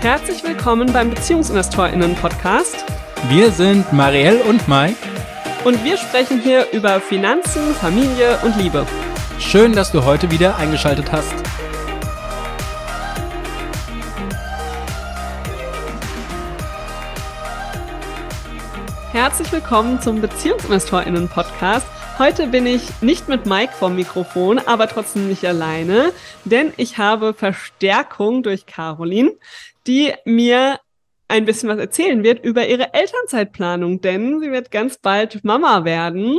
Herzlich willkommen beim BeziehungsinvestorInnen-Podcast. Wir sind Marielle und Mike. Und wir sprechen hier über Finanzen, Familie und Liebe. Schön, dass du heute wieder eingeschaltet hast. Herzlich willkommen zum BeziehungsinvestorInnen-Podcast. Heute bin ich nicht mit Mike vom Mikrofon, aber trotzdem nicht alleine, denn ich habe Verstärkung durch Caroline, die mir ein bisschen was erzählen wird über ihre Elternzeitplanung, denn sie wird ganz bald Mama werden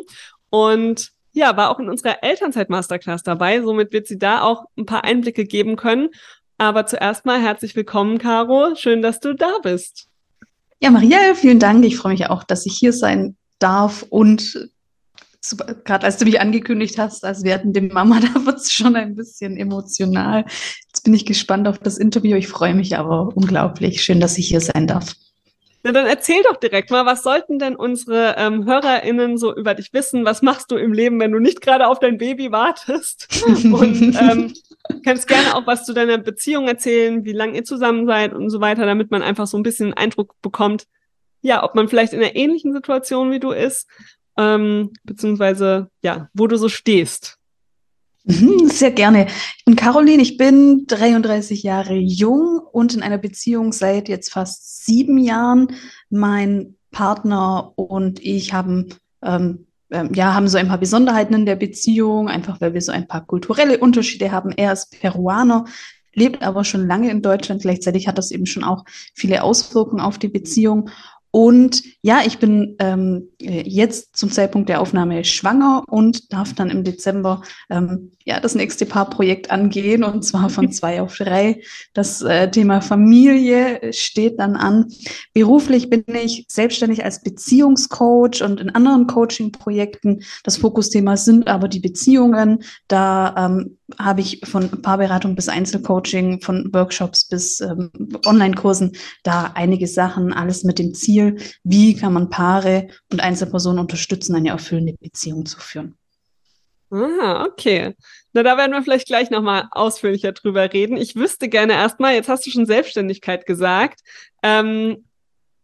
und ja, war auch in unserer Elternzeit-Masterclass dabei. Somit wird sie da auch ein paar Einblicke geben können. Aber zuerst mal herzlich willkommen, Caro. Schön, dass du da bist. Ja, Maria, vielen Dank. Ich freue mich auch, dass ich hier sein darf und gerade als du mich angekündigt hast, als werdende Mama, da wird es schon ein bisschen emotional. Jetzt bin ich gespannt auf das Interview. Ich freue mich aber unglaublich. Schön, dass ich hier sein darf. Na, dann erzähl doch direkt mal, was sollten denn unsere ähm, HörerInnen so über dich wissen? Was machst du im Leben, wenn du nicht gerade auf dein Baby wartest? Und ähm, kannst gerne auch was zu deiner Beziehung erzählen, wie lange ihr zusammen seid und so weiter, damit man einfach so ein bisschen einen Eindruck bekommt, ja, ob man vielleicht in einer ähnlichen Situation wie du ist ähm, beziehungsweise ja, wo du so stehst. Mhm, sehr gerne. Ich bin Caroline, ich bin 33 Jahre jung und in einer Beziehung seit jetzt fast sieben Jahren. Mein Partner und ich haben ähm, ähm, ja, haben so ein paar Besonderheiten in der Beziehung, einfach weil wir so ein paar kulturelle Unterschiede haben. Er ist Peruaner, lebt aber schon lange in Deutschland. Gleichzeitig hat das eben schon auch viele Auswirkungen auf die Beziehung. Und ja, ich bin ähm, jetzt zum Zeitpunkt der Aufnahme schwanger und darf dann im Dezember ähm, ja das nächste Paarprojekt angehen und zwar von zwei auf drei. Das äh, Thema Familie steht dann an. Beruflich bin ich selbstständig als Beziehungscoach und in anderen Coaching-Projekten. Das Fokusthema sind aber die Beziehungen. Da ähm, habe ich von Paarberatung bis Einzelcoaching, von Workshops bis ähm, Online-Kursen da einige Sachen, alles mit dem Ziel, wie kann man Paare und Einzelpersonen unterstützen, eine erfüllende Beziehung zu führen. Ah, okay. Na, da werden wir vielleicht gleich nochmal ausführlicher drüber reden. Ich wüsste gerne erstmal, jetzt hast du schon Selbstständigkeit gesagt. Ähm,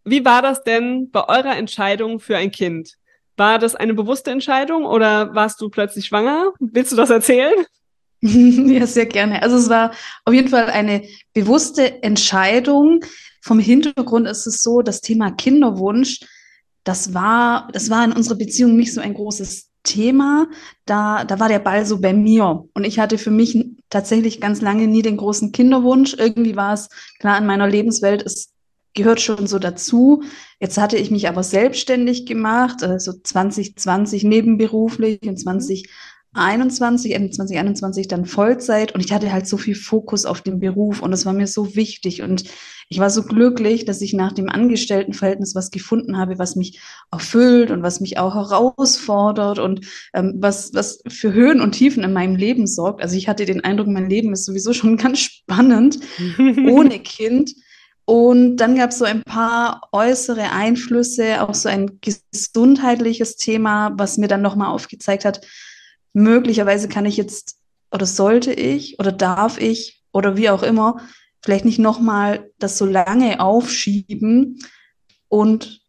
wie war das denn bei eurer Entscheidung für ein Kind? War das eine bewusste Entscheidung oder warst du plötzlich schwanger? Willst du das erzählen? ja, sehr gerne. Also es war auf jeden Fall eine bewusste Entscheidung. Vom Hintergrund ist es so, das Thema Kinderwunsch, das war, das war in unserer Beziehung nicht so ein großes Thema. Da, da war der Ball so bei mir. Und ich hatte für mich tatsächlich ganz lange nie den großen Kinderwunsch. Irgendwie war es klar in meiner Lebenswelt, es gehört schon so dazu. Jetzt hatte ich mich aber selbstständig gemacht, also 2020 nebenberuflich und 20 21, Ende 2021 dann Vollzeit und ich hatte halt so viel Fokus auf den Beruf und es war mir so wichtig und ich war so glücklich, dass ich nach dem Angestelltenverhältnis was gefunden habe, was mich erfüllt und was mich auch herausfordert und ähm, was, was für Höhen und Tiefen in meinem Leben sorgt. Also ich hatte den Eindruck, mein Leben ist sowieso schon ganz spannend ohne Kind. Und dann gab es so ein paar äußere Einflüsse, auch so ein gesundheitliches Thema, was mir dann nochmal aufgezeigt hat, möglicherweise kann ich jetzt oder sollte ich oder darf ich oder wie auch immer vielleicht nicht nochmal das so lange aufschieben. Und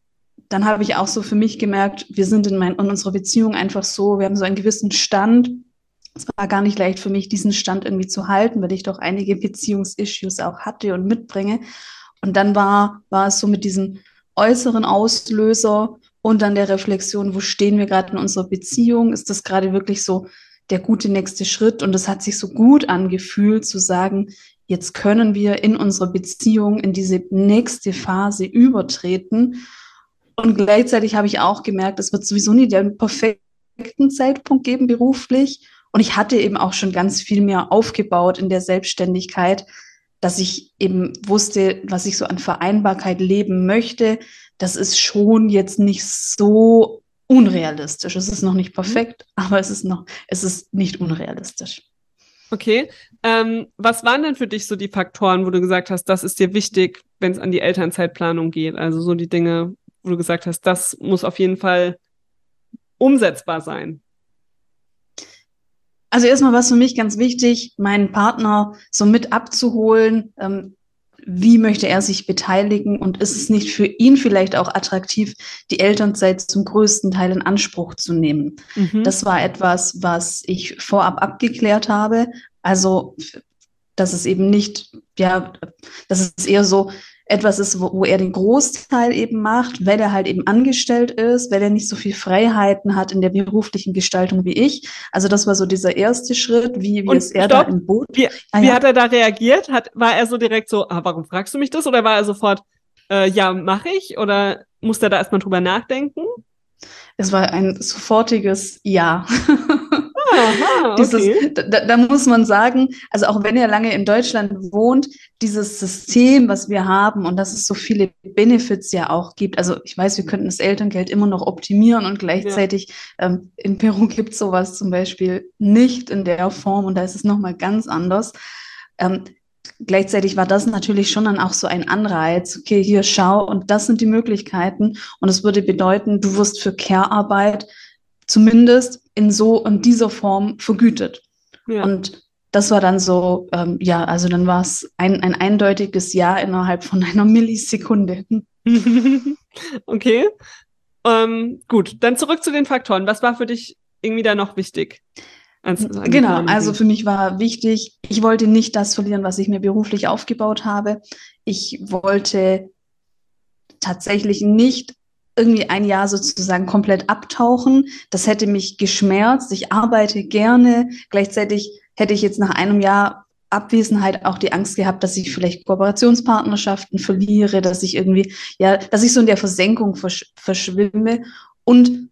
dann habe ich auch so für mich gemerkt, wir sind in, mein, in unserer Beziehung einfach so, wir haben so einen gewissen Stand. Es war gar nicht leicht für mich, diesen Stand irgendwie zu halten, weil ich doch einige Beziehungsissues auch hatte und mitbringe. Und dann war, war es so mit diesem äußeren Auslöser, und dann der Reflexion, wo stehen wir gerade in unserer Beziehung? Ist das gerade wirklich so der gute nächste Schritt? Und es hat sich so gut angefühlt zu sagen, jetzt können wir in unserer Beziehung in diese nächste Phase übertreten. Und gleichzeitig habe ich auch gemerkt, es wird sowieso nie den perfekten Zeitpunkt geben beruflich. Und ich hatte eben auch schon ganz viel mehr aufgebaut in der Selbstständigkeit, dass ich eben wusste, was ich so an Vereinbarkeit leben möchte, das ist schon jetzt nicht so unrealistisch. Es ist noch nicht mhm. perfekt, aber es ist noch, es ist nicht unrealistisch. Okay. Ähm, was waren denn für dich so die Faktoren, wo du gesagt hast, das ist dir wichtig, wenn es an die Elternzeitplanung geht? Also so die Dinge, wo du gesagt hast, das muss auf jeden Fall umsetzbar sein. Also erstmal war es für mich ganz wichtig, meinen Partner so mit abzuholen, ähm, wie möchte er sich beteiligen und ist es nicht für ihn vielleicht auch attraktiv, die Elternzeit zum größten Teil in Anspruch zu nehmen. Mhm. Das war etwas, was ich vorab abgeklärt habe. Also, dass es eben nicht, ja, dass es eher so, etwas ist, wo, wo, er den Großteil eben macht, weil er halt eben angestellt ist, weil er nicht so viel Freiheiten hat in der beruflichen Gestaltung wie ich. Also das war so dieser erste Schritt, wie, wie ist er stopp, da im Boot? Wie, ah, wie ja. hat er da reagiert? Hat, war er so direkt so, ah, warum fragst du mich das? Oder war er sofort, äh, ja, mache ich? Oder musste er da erstmal drüber nachdenken? Es war ein sofortiges Ja. Aha, okay. dieses, da, da, muss man sagen, also auch wenn er lange in Deutschland wohnt, dieses System, was wir haben und dass es so viele Benefits ja auch gibt. Also ich weiß, wir könnten das Elterngeld immer noch optimieren und gleichzeitig ja. ähm, in Peru gibt es sowas zum Beispiel nicht in der Form und da ist es nochmal ganz anders. Ähm, gleichzeitig war das natürlich schon dann auch so ein Anreiz. Okay, hier schau und das sind die Möglichkeiten. Und es würde bedeuten, du wirst für Care-Arbeit zumindest in so und dieser Form vergütet. Ja. Und das war dann so, ähm, ja, also dann war es ein, ein eindeutiges Ja innerhalb von einer Millisekunde. okay. Ähm, gut, dann zurück zu den Faktoren. Was war für dich irgendwie da noch wichtig? Genau, also für mich war wichtig, ich wollte nicht das verlieren, was ich mir beruflich aufgebaut habe. Ich wollte tatsächlich nicht irgendwie ein Jahr sozusagen komplett abtauchen. Das hätte mich geschmerzt. Ich arbeite gerne. Gleichzeitig hätte ich jetzt nach einem Jahr Abwesenheit auch die Angst gehabt, dass ich vielleicht Kooperationspartnerschaften verliere, dass ich irgendwie, ja, dass ich so in der Versenkung versch verschwimme. Und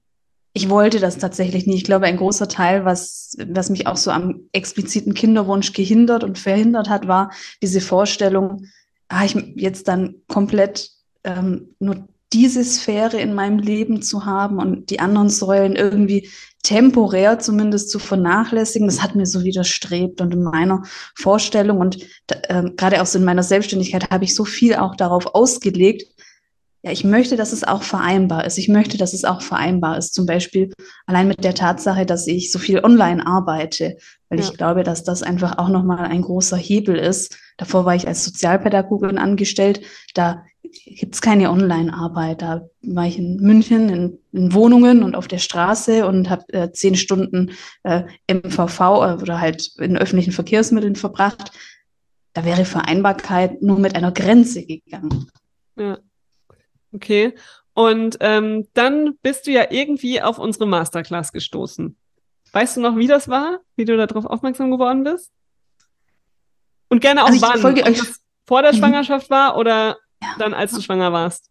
ich wollte das tatsächlich nicht. Ich glaube, ein großer Teil, was, was mich auch so am expliziten Kinderwunsch gehindert und verhindert hat, war diese Vorstellung, ah, ich jetzt dann komplett ähm, nur diese Sphäre in meinem Leben zu haben und die anderen Säulen irgendwie temporär zumindest zu vernachlässigen, das hat mir so widerstrebt. Und in meiner Vorstellung und äh, gerade auch so in meiner Selbstständigkeit habe ich so viel auch darauf ausgelegt, ja, ich möchte, dass es auch vereinbar ist. Ich möchte, dass es auch vereinbar ist. Zum Beispiel allein mit der Tatsache, dass ich so viel online arbeite, weil ja. ich glaube, dass das einfach auch nochmal ein großer Hebel ist. Davor war ich als Sozialpädagogin angestellt. Da gibt es keine Online-Arbeit. Da war ich in München in, in Wohnungen und auf der Straße und habe äh, zehn Stunden äh, MVV äh, oder halt in öffentlichen Verkehrsmitteln verbracht. Da wäre Vereinbarkeit nur mit einer Grenze gegangen. Ja. Okay. Und ähm, dann bist du ja irgendwie auf unsere Masterclass gestoßen. Weißt du noch, wie das war? Wie du darauf aufmerksam geworden bist? Und gerne auch also wann. Folge euch vor der mhm. Schwangerschaft war oder ja. dann, als du schwanger warst?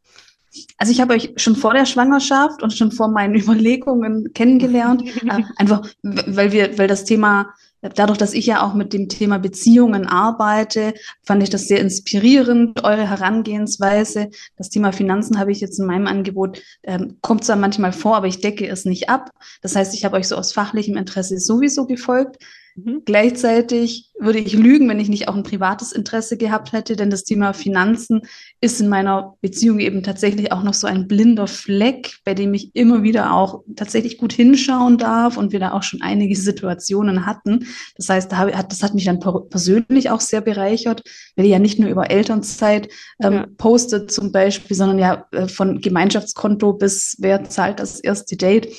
Also ich habe euch schon vor der Schwangerschaft und schon vor meinen Überlegungen kennengelernt, äh, einfach weil wir, weil das Thema dadurch, dass ich ja auch mit dem Thema Beziehungen arbeite, fand ich das sehr inspirierend, eure Herangehensweise. Das Thema Finanzen habe ich jetzt in meinem Angebot, ähm, kommt zwar manchmal vor, aber ich decke es nicht ab. Das heißt, ich habe euch so aus fachlichem Interesse sowieso gefolgt. Mhm. Gleichzeitig würde ich lügen, wenn ich nicht auch ein privates Interesse gehabt hätte, denn das Thema Finanzen ist in meiner Beziehung eben tatsächlich auch noch so ein blinder Fleck, bei dem ich immer wieder auch tatsächlich gut hinschauen darf und wir da auch schon einige Situationen hatten. Das heißt, das hat mich dann persönlich auch sehr bereichert, weil ihr ja nicht nur über Elternzeit ähm, ja. postet zum Beispiel, sondern ja äh, von Gemeinschaftskonto bis wer zahlt das erste Date.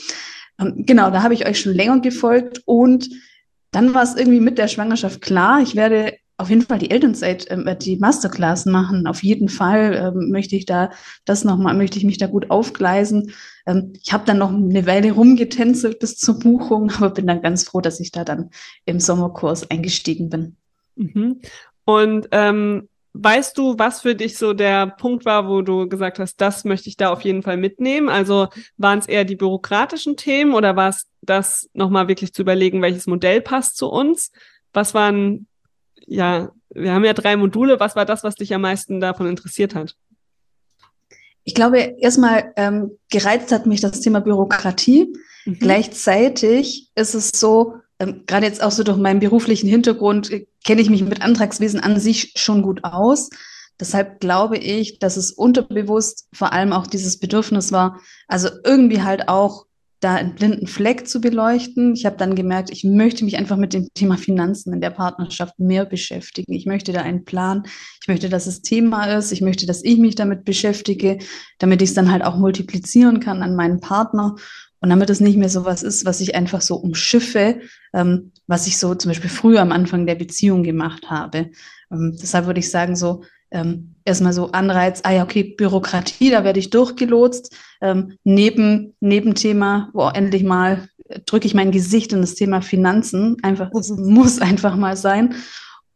Ähm, genau, da habe ich euch schon länger gefolgt und dann war es irgendwie mit der Schwangerschaft klar, ich werde auf jeden Fall die Elternzeit, äh, die Masterclass machen. Auf jeden Fall ähm, möchte ich da das nochmal, möchte ich mich da gut aufgleisen. Ähm, ich habe dann noch eine Weile rumgetänzelt bis zur Buchung, aber bin dann ganz froh, dass ich da dann im Sommerkurs eingestiegen bin. Mhm. Und ähm, Weißt du, was für dich so der Punkt war, wo du gesagt hast, das möchte ich da auf jeden Fall mitnehmen? Also waren es eher die bürokratischen Themen oder war es das nochmal wirklich zu überlegen, welches Modell passt zu uns? Was waren, ja, wir haben ja drei Module, was war das, was dich am meisten davon interessiert hat? Ich glaube, erstmal ähm, gereizt hat mich das Thema Bürokratie. Mhm. Gleichzeitig ist es so, ähm, gerade jetzt auch so durch meinen beruflichen Hintergrund äh, kenne ich mich mit Antragswesen an sich schon gut aus. Deshalb glaube ich, dass es unterbewusst vor allem auch dieses Bedürfnis war, also irgendwie halt auch da einen blinden Fleck zu beleuchten. Ich habe dann gemerkt, ich möchte mich einfach mit dem Thema Finanzen in der Partnerschaft mehr beschäftigen. Ich möchte da einen Plan. Ich möchte, dass es Thema ist. Ich möchte, dass ich mich damit beschäftige, damit ich es dann halt auch multiplizieren kann an meinen Partner. Und damit es nicht mehr so was ist, was ich einfach so umschiffe, ähm, was ich so zum Beispiel früher am Anfang der Beziehung gemacht habe. Ähm, deshalb würde ich sagen, so ähm, erstmal so Anreiz, ah ja, okay, Bürokratie, da werde ich durchgelotst. Ähm, neben, Nebenthema, wo endlich mal drücke ich mein Gesicht in das Thema Finanzen. Einfach, es muss einfach mal sein.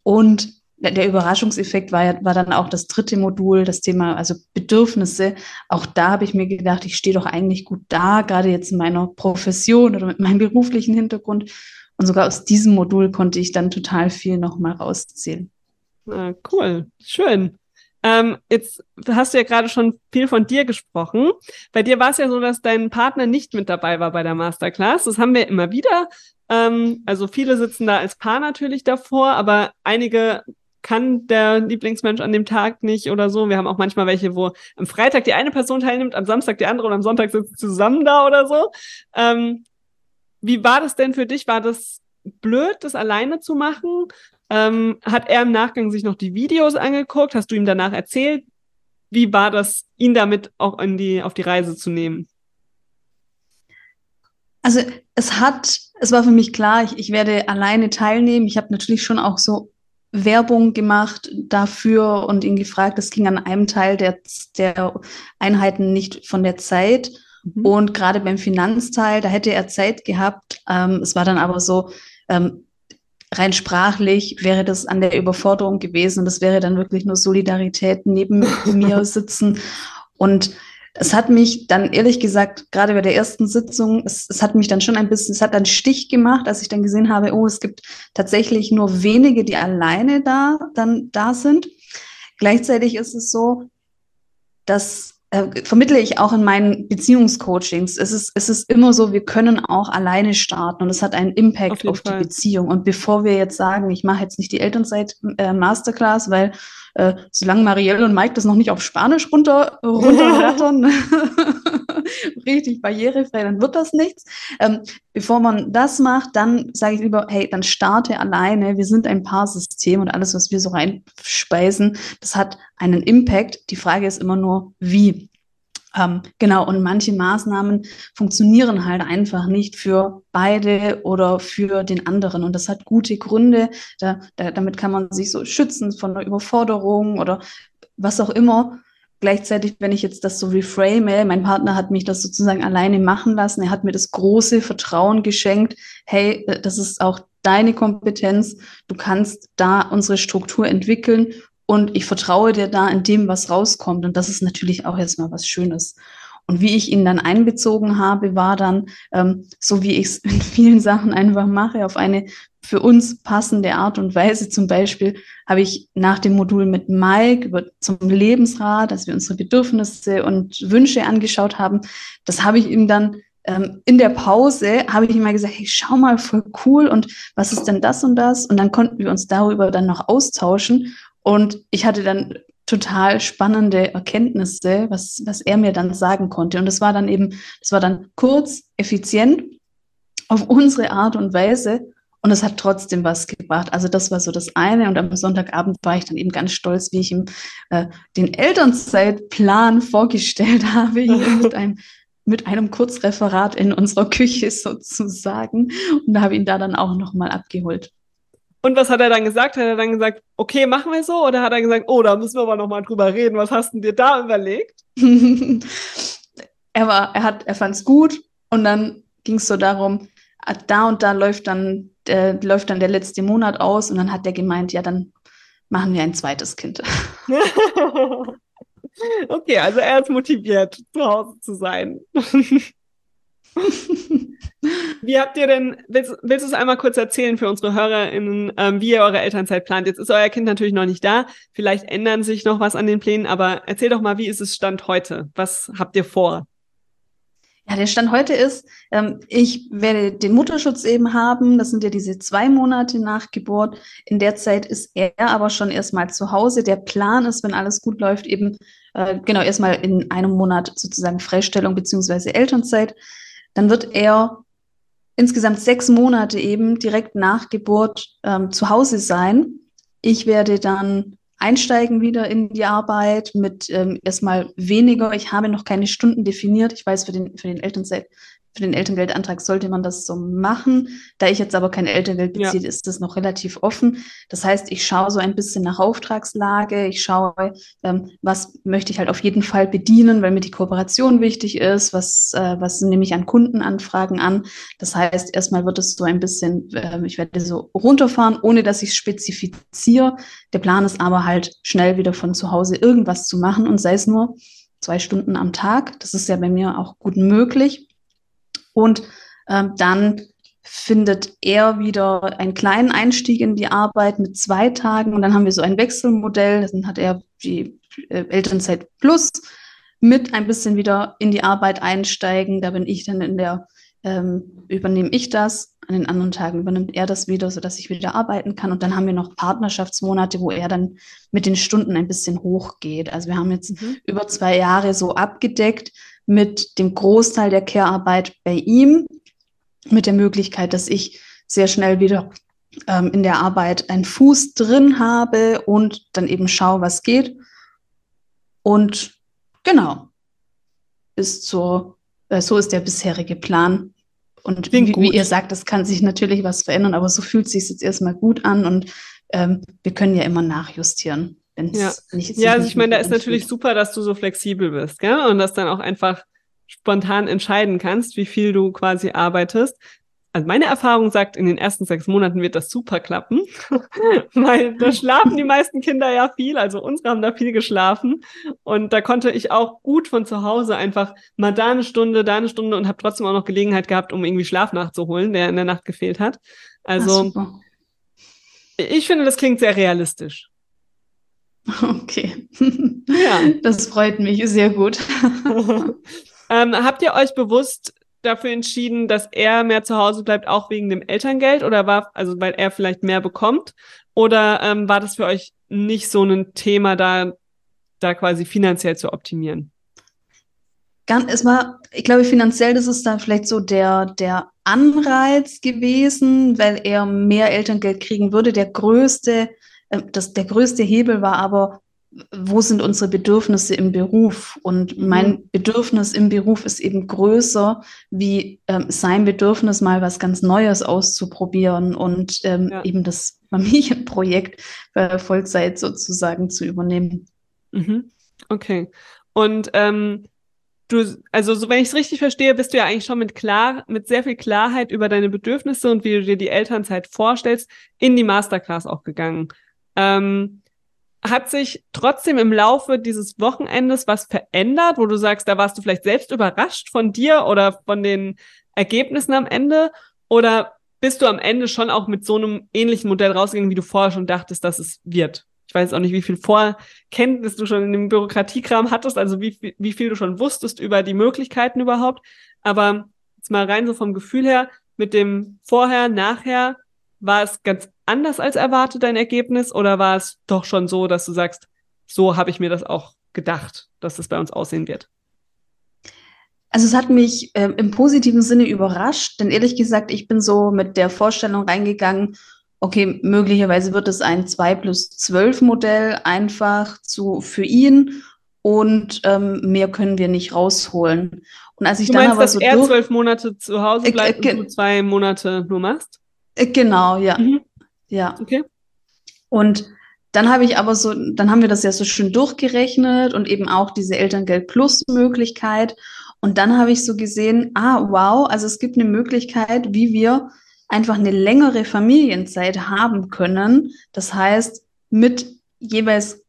Und der Überraschungseffekt war, war dann auch das dritte Modul, das Thema, also Bedürfnisse. Auch da habe ich mir gedacht, ich stehe doch eigentlich gut da, gerade jetzt in meiner Profession oder mit meinem beruflichen Hintergrund. Und sogar aus diesem Modul konnte ich dann total viel nochmal rauszählen. Ah, cool, schön. Ähm, jetzt hast du ja gerade schon viel von dir gesprochen. Bei dir war es ja so, dass dein Partner nicht mit dabei war bei der Masterclass. Das haben wir immer wieder. Ähm, also viele sitzen da als Paar natürlich davor, aber einige kann der Lieblingsmensch an dem Tag nicht oder so. Wir haben auch manchmal welche, wo am Freitag die eine Person teilnimmt, am Samstag die andere und am Sonntag sitzen zusammen da oder so. Ähm, wie war das denn für dich? War das blöd, das alleine zu machen? Ähm, hat er im Nachgang sich noch die Videos angeguckt? Hast du ihm danach erzählt? Wie war das, ihn damit auch in die, auf die Reise zu nehmen? Also es hat, es war für mich klar, ich, ich werde alleine teilnehmen. Ich habe natürlich schon auch so Werbung gemacht dafür und ihn gefragt. Es ging an einem Teil der, der Einheiten nicht von der Zeit. Mhm. Und gerade beim Finanzteil, da hätte er Zeit gehabt. Ähm, es war dann aber so, ähm, rein sprachlich wäre das an der Überforderung gewesen. Das wäre dann wirklich nur Solidarität neben mir sitzen. Und es hat mich dann ehrlich gesagt, gerade bei der ersten Sitzung, es, es, hat mich dann schon ein bisschen, es hat einen Stich gemacht, als ich dann gesehen habe, oh, es gibt tatsächlich nur wenige, die alleine da dann da sind. Gleichzeitig ist es so, dass äh, vermittle ich auch in meinen Beziehungscoachings. Es ist, es ist immer so, wir können auch alleine starten und es hat einen Impact auf, auf die Beziehung. Und bevor wir jetzt sagen, ich mache jetzt nicht die Elternzeit äh, Masterclass, weil äh, solange Marielle und Mike das noch nicht auf Spanisch runter, runterrattern, richtig barrierefrei, dann wird das nichts. Ähm, bevor man das macht, dann sage ich lieber, hey, dann starte alleine. Wir sind ein Paarsystem und alles, was wir so reinspeisen, das hat einen Impact. Die Frage ist immer nur, wie. Ähm, genau, und manche Maßnahmen funktionieren halt einfach nicht für beide oder für den anderen. Und das hat gute Gründe. Da, da, damit kann man sich so schützen von der Überforderung oder was auch immer. Gleichzeitig, wenn ich jetzt das so reframe, mein Partner hat mich das sozusagen alleine machen lassen. Er hat mir das große Vertrauen geschenkt. Hey, das ist auch deine Kompetenz. Du kannst da unsere Struktur entwickeln und ich vertraue dir da in dem, was rauskommt. Und das ist natürlich auch erstmal was Schönes. Und wie ich ihn dann einbezogen habe, war dann, ähm, so wie ich es in vielen Sachen einfach mache, auf eine für uns passende Art und Weise. Zum Beispiel habe ich nach dem Modul mit Mike über zum Lebensrat, dass wir unsere Bedürfnisse und Wünsche angeschaut haben, das habe ich ihm dann ähm, in der Pause habe ich ihm mal gesagt, hey, schau mal, voll cool und was ist denn das und das? Und dann konnten wir uns darüber dann noch austauschen und ich hatte dann total spannende Erkenntnisse, was, was er mir dann sagen konnte. Und das war dann eben, das war dann kurz, effizient, auf unsere Art und Weise. Und es hat trotzdem was gebracht. Also das war so das eine. Und am Sonntagabend war ich dann eben ganz stolz, wie ich ihm äh, den Elternzeitplan vorgestellt habe, mit einem, mit einem Kurzreferat in unserer Küche sozusagen. Und da habe ich ihn da dann auch nochmal abgeholt. Und was hat er dann gesagt? Hat er dann gesagt, okay, machen wir so? Oder hat er gesagt, oh, da müssen wir aber noch mal drüber reden. Was hast du dir da überlegt? er war, er hat, er fand es gut und dann ging es so darum, ah, da und da läuft dann, der, läuft dann der letzte Monat aus und dann hat er gemeint, ja, dann machen wir ein zweites Kind. okay, also er ist motiviert, zu Hause zu sein. Wie habt ihr denn, willst, willst du es einmal kurz erzählen für unsere HörerInnen, ähm, wie ihr eure Elternzeit plant? Jetzt ist euer Kind natürlich noch nicht da. Vielleicht ändern sich noch was an den Plänen, aber erzähl doch mal, wie ist es Stand heute? Was habt ihr vor? Ja, der Stand heute ist, ähm, ich werde den Mutterschutz eben haben. Das sind ja diese zwei Monate nach Geburt. In der Zeit ist er aber schon erstmal zu Hause. Der Plan ist, wenn alles gut läuft, eben äh, genau erstmal in einem Monat sozusagen Freistellung beziehungsweise Elternzeit. Dann wird er insgesamt sechs Monate eben direkt nach Geburt ähm, zu Hause sein. Ich werde dann einsteigen wieder in die Arbeit mit ähm, erstmal weniger. Ich habe noch keine Stunden definiert. Ich weiß, für den, für den Elternzeit, für den Elterngeldantrag sollte man das so machen. Da ich jetzt aber kein Elterngeld beziehe, ja. ist das noch relativ offen. Das heißt, ich schaue so ein bisschen nach Auftragslage. Ich schaue, ähm, was möchte ich halt auf jeden Fall bedienen, weil mir die Kooperation wichtig ist. Was, äh, was nehme ich an Kundenanfragen an? Das heißt, erstmal wird es so ein bisschen, äh, ich werde so runterfahren, ohne dass ich spezifiziere. Der Plan ist aber halt schnell wieder von zu Hause irgendwas zu machen und sei es nur zwei Stunden am Tag. Das ist ja bei mir auch gut möglich. Und ähm, dann findet er wieder einen kleinen Einstieg in die Arbeit mit zwei Tagen und dann haben wir so ein Wechselmodell. Dann hat er die äh, Elternzeit plus mit ein bisschen wieder in die Arbeit einsteigen. Da bin ich dann in der, ähm, übernehme ich das. An den anderen Tagen übernimmt er das wieder, sodass ich wieder arbeiten kann. Und dann haben wir noch Partnerschaftsmonate, wo er dann mit den Stunden ein bisschen hochgeht. Also wir haben jetzt mhm. über zwei Jahre so abgedeckt mit dem Großteil der Care-Arbeit bei ihm, mit der Möglichkeit, dass ich sehr schnell wieder ähm, in der Arbeit einen Fuß drin habe und dann eben schaue, was geht. Und genau, ist so, äh, so ist der bisherige Plan. Und wie, wie, ihr sagt, das kann sich natürlich was verändern, aber so fühlt es sich jetzt erstmal gut an und ähm, wir können ja immer nachjustieren ja. nicht Ja, also ich meine, da ist natürlich super, dass du so flexibel bist, gell? Und dass dann auch einfach spontan entscheiden kannst, wie viel du quasi arbeitest. Also meine Erfahrung sagt, in den ersten sechs Monaten wird das super klappen, weil da schlafen die meisten Kinder ja viel, also unsere haben da viel geschlafen und da konnte ich auch gut von zu Hause einfach mal da eine Stunde, da eine Stunde und habe trotzdem auch noch Gelegenheit gehabt, um irgendwie Schlaf nachzuholen, der in der Nacht gefehlt hat. Also Ach, ich finde, das klingt sehr realistisch. Okay. Ja. Das freut mich sehr gut. ähm, habt ihr euch bewusst dafür entschieden, dass er mehr zu Hause bleibt, auch wegen dem Elterngeld oder war, also weil er vielleicht mehr bekommt? Oder ähm, war das für euch nicht so ein Thema, da, da quasi finanziell zu optimieren? Ganz erstmal, ich glaube, finanziell das ist dann vielleicht so der, der Anreiz gewesen, weil er mehr Elterngeld kriegen würde. Der größte das, der größte Hebel war aber, wo sind unsere Bedürfnisse im Beruf? Und mhm. mein Bedürfnis im Beruf ist eben größer, wie ähm, sein Bedürfnis, mal was ganz Neues auszuprobieren und ähm, ja. eben das Familienprojekt äh, Vollzeit sozusagen zu übernehmen. Mhm. Okay. Und ähm, du, also so, wenn ich es richtig verstehe, bist du ja eigentlich schon mit klar, mit sehr viel Klarheit über deine Bedürfnisse und wie du dir die Elternzeit vorstellst, in die Masterclass auch gegangen. Ähm, hat sich trotzdem im Laufe dieses Wochenendes was verändert, wo du sagst, da warst du vielleicht selbst überrascht von dir oder von den Ergebnissen am Ende? Oder bist du am Ende schon auch mit so einem ähnlichen Modell rausgegangen, wie du vorher schon dachtest, dass es wird? Ich weiß auch nicht, wie viel Vorkenntnis du schon in dem Bürokratiekram hattest, also wie, wie viel du schon wusstest über die Möglichkeiten überhaupt. Aber jetzt mal rein so vom Gefühl her, mit dem Vorher, Nachher, war es ganz anders als erwartet, dein Ergebnis? Oder war es doch schon so, dass du sagst, so habe ich mir das auch gedacht, dass es bei uns aussehen wird? Also es hat mich äh, im positiven Sinne überrascht, denn ehrlich gesagt, ich bin so mit der Vorstellung reingegangen, okay, möglicherweise wird es ein 2 plus 12 Modell einfach zu, für ihn und ähm, mehr können wir nicht rausholen. Und als ich du dann meinst, aber dass so er zwölf Monate zu Hause bleibt äh, äh, und du zwei Monate nur machst? Äh, genau, ja. Mhm. Ja. Okay. Und dann habe ich aber so, dann haben wir das ja so schön durchgerechnet und eben auch diese Elterngeld Plus Möglichkeit. Und dann habe ich so gesehen, ah, wow, also es gibt eine Möglichkeit, wie wir einfach eine längere Familienzeit haben können. Das heißt, mit jeweils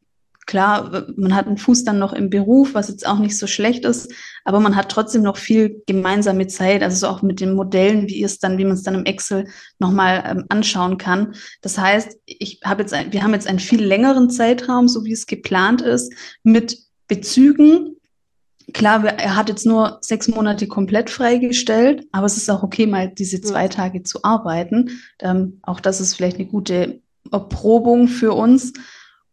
Klar, man hat einen Fuß dann noch im Beruf, was jetzt auch nicht so schlecht ist, aber man hat trotzdem noch viel gemeinsame Zeit, also auch mit den Modellen, wie es dann, wie man es dann im Excel nochmal ähm, anschauen kann. Das heißt, ich habe jetzt, ein, wir haben jetzt einen viel längeren Zeitraum, so wie es geplant ist, mit Bezügen, Klar, er hat jetzt nur sechs Monate komplett freigestellt, aber es ist auch okay, mal diese zwei Tage zu arbeiten. Ähm, auch das ist vielleicht eine gute Erprobung für uns.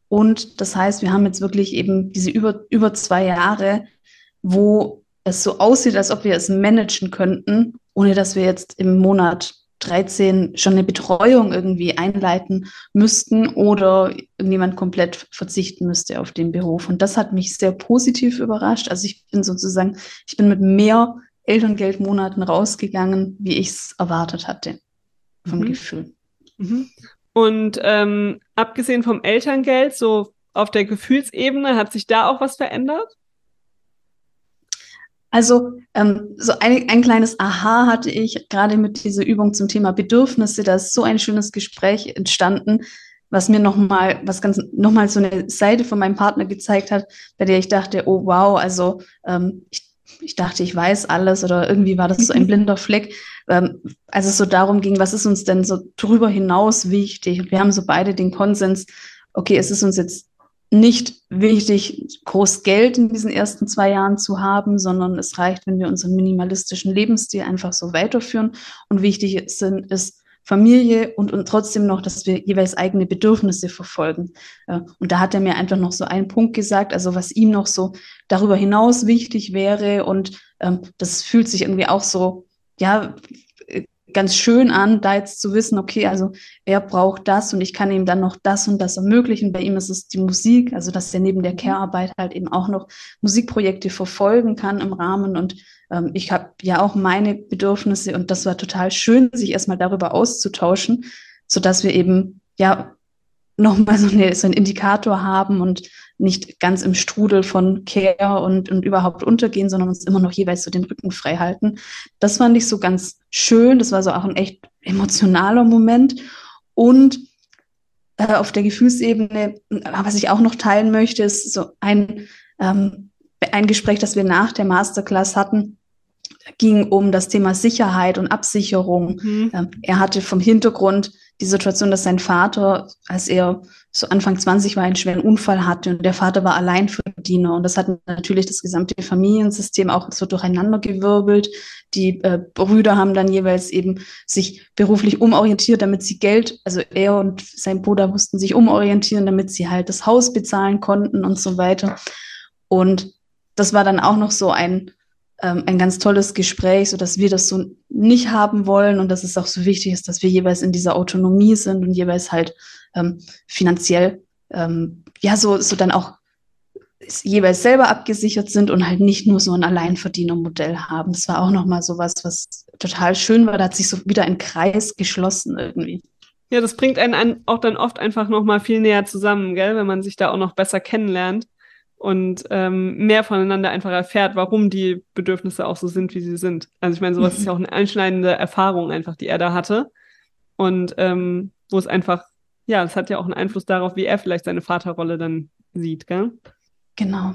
Und das heißt, wir haben jetzt wirklich eben diese über, über zwei Jahre, wo es so aussieht, als ob wir es managen könnten, ohne dass wir jetzt im Monat 13 schon eine Betreuung irgendwie einleiten müssten oder irgendjemand komplett verzichten müsste auf den Beruf. Und das hat mich sehr positiv überrascht. Also ich bin sozusagen, ich bin mit mehr Elterngeldmonaten rausgegangen, wie ich es erwartet hatte vom mhm. Gefühl. Mhm. Und ähm, abgesehen vom Elterngeld, so auf der Gefühlsebene, hat sich da auch was verändert? Also ähm, so ein, ein kleines Aha hatte ich gerade mit dieser Übung zum Thema Bedürfnisse. Da ist so ein schönes Gespräch entstanden, was mir nochmal, was ganz nochmal so eine Seite von meinem Partner gezeigt hat, bei der ich dachte, oh wow, also ähm, ich, ich dachte, ich weiß alles oder irgendwie war das so ein blinder Fleck. Ähm, als es so darum ging, was ist uns denn so drüber hinaus wichtig? wir haben so beide den Konsens, okay, es ist uns jetzt nicht wichtig, groß Geld in diesen ersten zwei Jahren zu haben, sondern es reicht, wenn wir unseren minimalistischen Lebensstil einfach so weiterführen. Und wichtig sind, ist Familie und, und trotzdem noch, dass wir jeweils eigene Bedürfnisse verfolgen. Und da hat er mir einfach noch so einen Punkt gesagt, also was ihm noch so darüber hinaus wichtig wäre. Und ähm, das fühlt sich irgendwie auch so, ja, ganz schön an, da jetzt zu wissen, okay, also er braucht das und ich kann ihm dann noch das und das ermöglichen. Bei ihm ist es die Musik, also dass er neben der mhm. Care-Arbeit halt eben auch noch Musikprojekte verfolgen kann im Rahmen. Und ähm, ich habe ja auch meine Bedürfnisse und das war total schön, sich erstmal darüber auszutauschen, so dass wir eben ja nochmal so, eine, so einen Indikator haben und nicht ganz im Strudel von Care und, und überhaupt untergehen, sondern uns immer noch jeweils so den Rücken frei halten. Das fand ich so ganz schön. Das war so auch ein echt emotionaler Moment. Und äh, auf der Gefühlsebene, was ich auch noch teilen möchte, ist so ein, ähm, ein Gespräch, das wir nach der Masterclass hatten, ging um das Thema Sicherheit und Absicherung. Mhm. Ähm, er hatte vom Hintergrund die Situation, dass sein Vater, als er so Anfang 20 war, einen schweren Unfall hatte und der Vater war Alleinverdiener und das hat natürlich das gesamte Familiensystem auch so durcheinander gewirbelt. Die äh, Brüder haben dann jeweils eben sich beruflich umorientiert, damit sie Geld, also er und sein Bruder mussten sich umorientieren, damit sie halt das Haus bezahlen konnten und so weiter. Und das war dann auch noch so ein ähm, ein ganz tolles Gespräch, so dass wir das so nicht haben wollen und dass es auch so wichtig ist, dass wir jeweils in dieser Autonomie sind und jeweils halt ähm, finanziell ähm, ja so so dann auch jeweils selber abgesichert sind und halt nicht nur so ein Alleinverdienermodell haben. Das war auch noch mal so was, was total schön war. Da hat sich so wieder ein Kreis geschlossen irgendwie. Ja, das bringt einen auch dann oft einfach noch mal viel näher zusammen, gell, wenn man sich da auch noch besser kennenlernt und ähm, mehr voneinander einfach erfährt, warum die Bedürfnisse auch so sind, wie sie sind. Also ich meine, sowas mhm. ist ja auch eine einschneidende Erfahrung einfach, die er da hatte. Und ähm, wo es einfach, ja, es hat ja auch einen Einfluss darauf, wie er vielleicht seine Vaterrolle dann sieht, gell? Genau.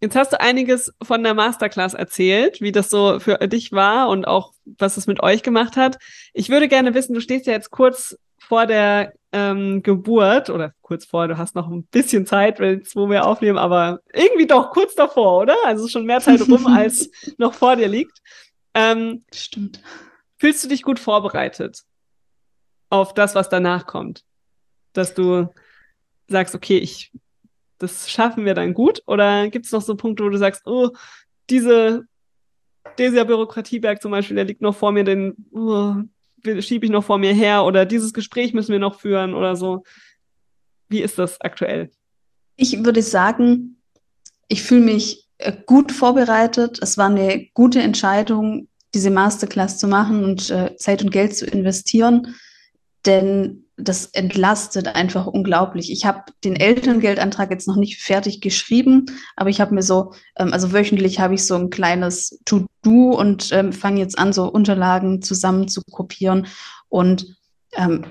Jetzt hast du einiges von der Masterclass erzählt, wie das so für dich war und auch was es mit euch gemacht hat. Ich würde gerne wissen, du stehst ja jetzt kurz vor der ähm, Geburt oder kurz vor, du hast noch ein bisschen Zeit, wo wir aufnehmen, aber irgendwie doch kurz davor, oder? Also schon mehr Zeit rum, als noch vor dir liegt. Ähm, Stimmt. Fühlst du dich gut vorbereitet auf das, was danach kommt? Dass du sagst, okay, ich, das schaffen wir dann gut? Oder gibt es noch so Punkte, wo du sagst, oh, diese, dieser Bürokratieberg zum Beispiel, der liegt noch vor mir, den, oh, schiebe ich noch vor mir her oder dieses Gespräch müssen wir noch führen oder so. Wie ist das aktuell? Ich würde sagen, ich fühle mich äh, gut vorbereitet. Es war eine gute Entscheidung, diese Masterclass zu machen und äh, Zeit und Geld zu investieren, denn das entlastet einfach unglaublich. Ich habe den Elterngeldantrag jetzt noch nicht fertig geschrieben, aber ich habe mir so, ähm, also wöchentlich habe ich so ein kleines To-Do und ähm, fange jetzt an, so Unterlagen zusammen zu kopieren. Und ähm,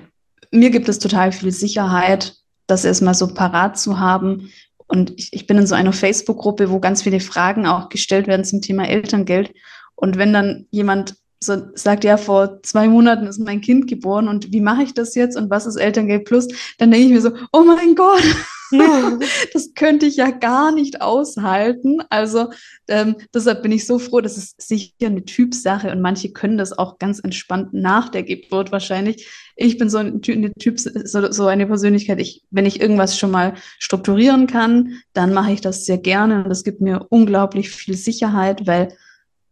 mir gibt es total viel Sicherheit, das erstmal so parat zu haben. Und ich, ich bin in so einer Facebook-Gruppe, wo ganz viele Fragen auch gestellt werden zum Thema Elterngeld. Und wenn dann jemand so sagt, ja, vor zwei Monaten ist mein Kind geboren und wie mache ich das jetzt und was ist Elterngeld Plus, dann denke ich mir so, oh mein Gott, das könnte ich ja gar nicht aushalten. Also ähm, deshalb bin ich so froh, das ist sicher eine Typsache und manche können das auch ganz entspannt nach der Geburt wahrscheinlich. Ich bin so ein eine Typ, so, so eine Persönlichkeit. Ich, wenn ich irgendwas schon mal strukturieren kann, dann mache ich das sehr gerne und das gibt mir unglaublich viel Sicherheit, weil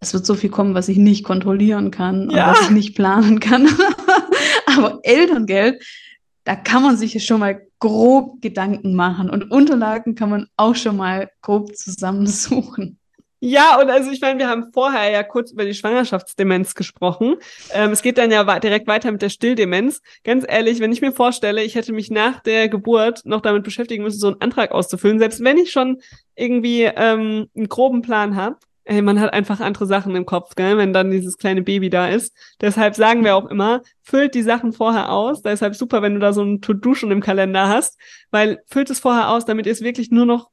es wird so viel kommen, was ich nicht kontrollieren kann ja. und was ich nicht planen kann. Aber Elterngeld, da kann man sich schon mal grob Gedanken machen und Unterlagen kann man auch schon mal grob zusammensuchen. Ja, und also ich meine, wir haben vorher ja kurz über die Schwangerschaftsdemenz gesprochen. Ähm, es geht dann ja direkt weiter mit der Stilldemenz. Ganz ehrlich, wenn ich mir vorstelle, ich hätte mich nach der Geburt noch damit beschäftigen müssen, so einen Antrag auszufüllen, selbst wenn ich schon irgendwie ähm, einen groben Plan habe, ey, man hat einfach andere Sachen im Kopf, gell, wenn dann dieses kleine Baby da ist. Deshalb sagen wir auch immer, füllt die Sachen vorher aus. Deshalb super, wenn du da so ein To-Do schon im Kalender hast, weil füllt es vorher aus, damit ihr es wirklich nur noch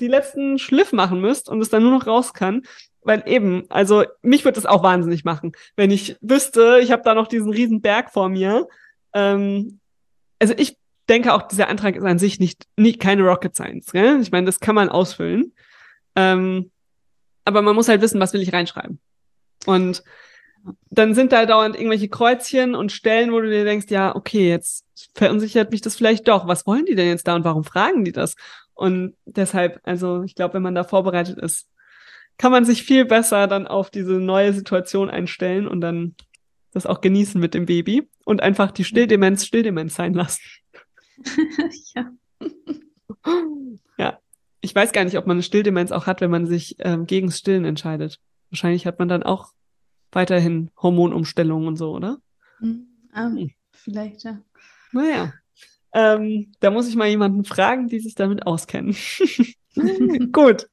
die letzten Schliff machen müsst und es dann nur noch raus kann. Weil eben, also mich würde das auch wahnsinnig machen, wenn ich wüsste, ich habe da noch diesen riesen Berg vor mir. Ähm, also ich denke auch, dieser Antrag ist an sich nicht, nicht keine Rocket Science. Gell? Ich meine, das kann man ausfüllen. Ähm, aber man muss halt wissen, was will ich reinschreiben. Und dann sind da dauernd irgendwelche Kreuzchen und Stellen, wo du dir denkst, ja, okay, jetzt verunsichert mich das vielleicht doch. Was wollen die denn jetzt da und warum fragen die das? Und deshalb, also ich glaube, wenn man da vorbereitet ist, kann man sich viel besser dann auf diese neue Situation einstellen und dann das auch genießen mit dem Baby und einfach die Stilldemenz Stilldemenz sein lassen. ja. Ja, ich weiß gar nicht, ob man eine Stilldemenz auch hat, wenn man sich ähm, gegen Stillen entscheidet. Wahrscheinlich hat man dann auch weiterhin Hormonumstellungen und so, oder? Mhm. Ah, hm. Vielleicht, ja. Naja. Ähm, da muss ich mal jemanden fragen, die sich damit auskennen. Gut.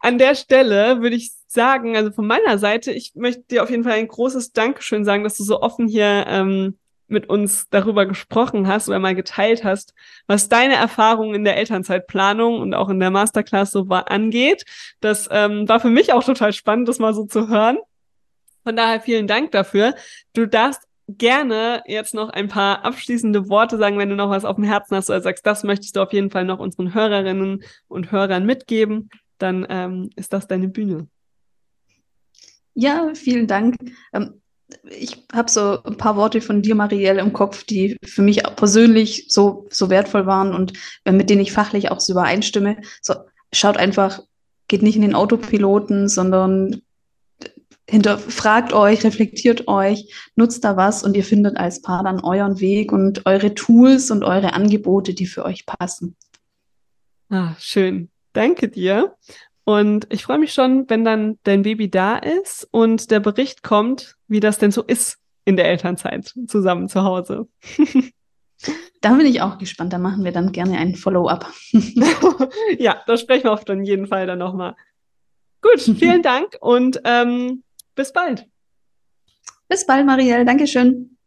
An der Stelle würde ich sagen, also von meiner Seite, ich möchte dir auf jeden Fall ein großes Dankeschön sagen, dass du so offen hier ähm, mit uns darüber gesprochen hast oder mal geteilt hast, was deine Erfahrungen in der Elternzeitplanung und auch in der Masterclass so angeht. Das ähm, war für mich auch total spannend, das mal so zu hören. Von daher vielen Dank dafür. Du darfst gerne jetzt noch ein paar abschließende Worte sagen, wenn du noch was auf dem Herzen hast oder sagst, das möchtest du auf jeden Fall noch unseren Hörerinnen und Hörern mitgeben, dann ähm, ist das deine Bühne. Ja, vielen Dank. Ähm, ich habe so ein paar Worte von dir, Marielle, im Kopf, die für mich persönlich so, so wertvoll waren und äh, mit denen ich fachlich auch so übereinstimme. So, schaut einfach, geht nicht in den Autopiloten, sondern hinterfragt euch, reflektiert euch, nutzt da was und ihr findet als Paar dann euren Weg und eure Tools und eure Angebote, die für euch passen. Ah, schön. Danke dir. Und ich freue mich schon, wenn dann dein Baby da ist und der Bericht kommt, wie das denn so ist in der Elternzeit zusammen zu Hause. Da bin ich auch gespannt. Da machen wir dann gerne einen Follow-up. ja, da sprechen wir auf jeden Fall dann nochmal. Gut, vielen Dank und ähm, bis bald. Bis bald, Marielle. Dankeschön.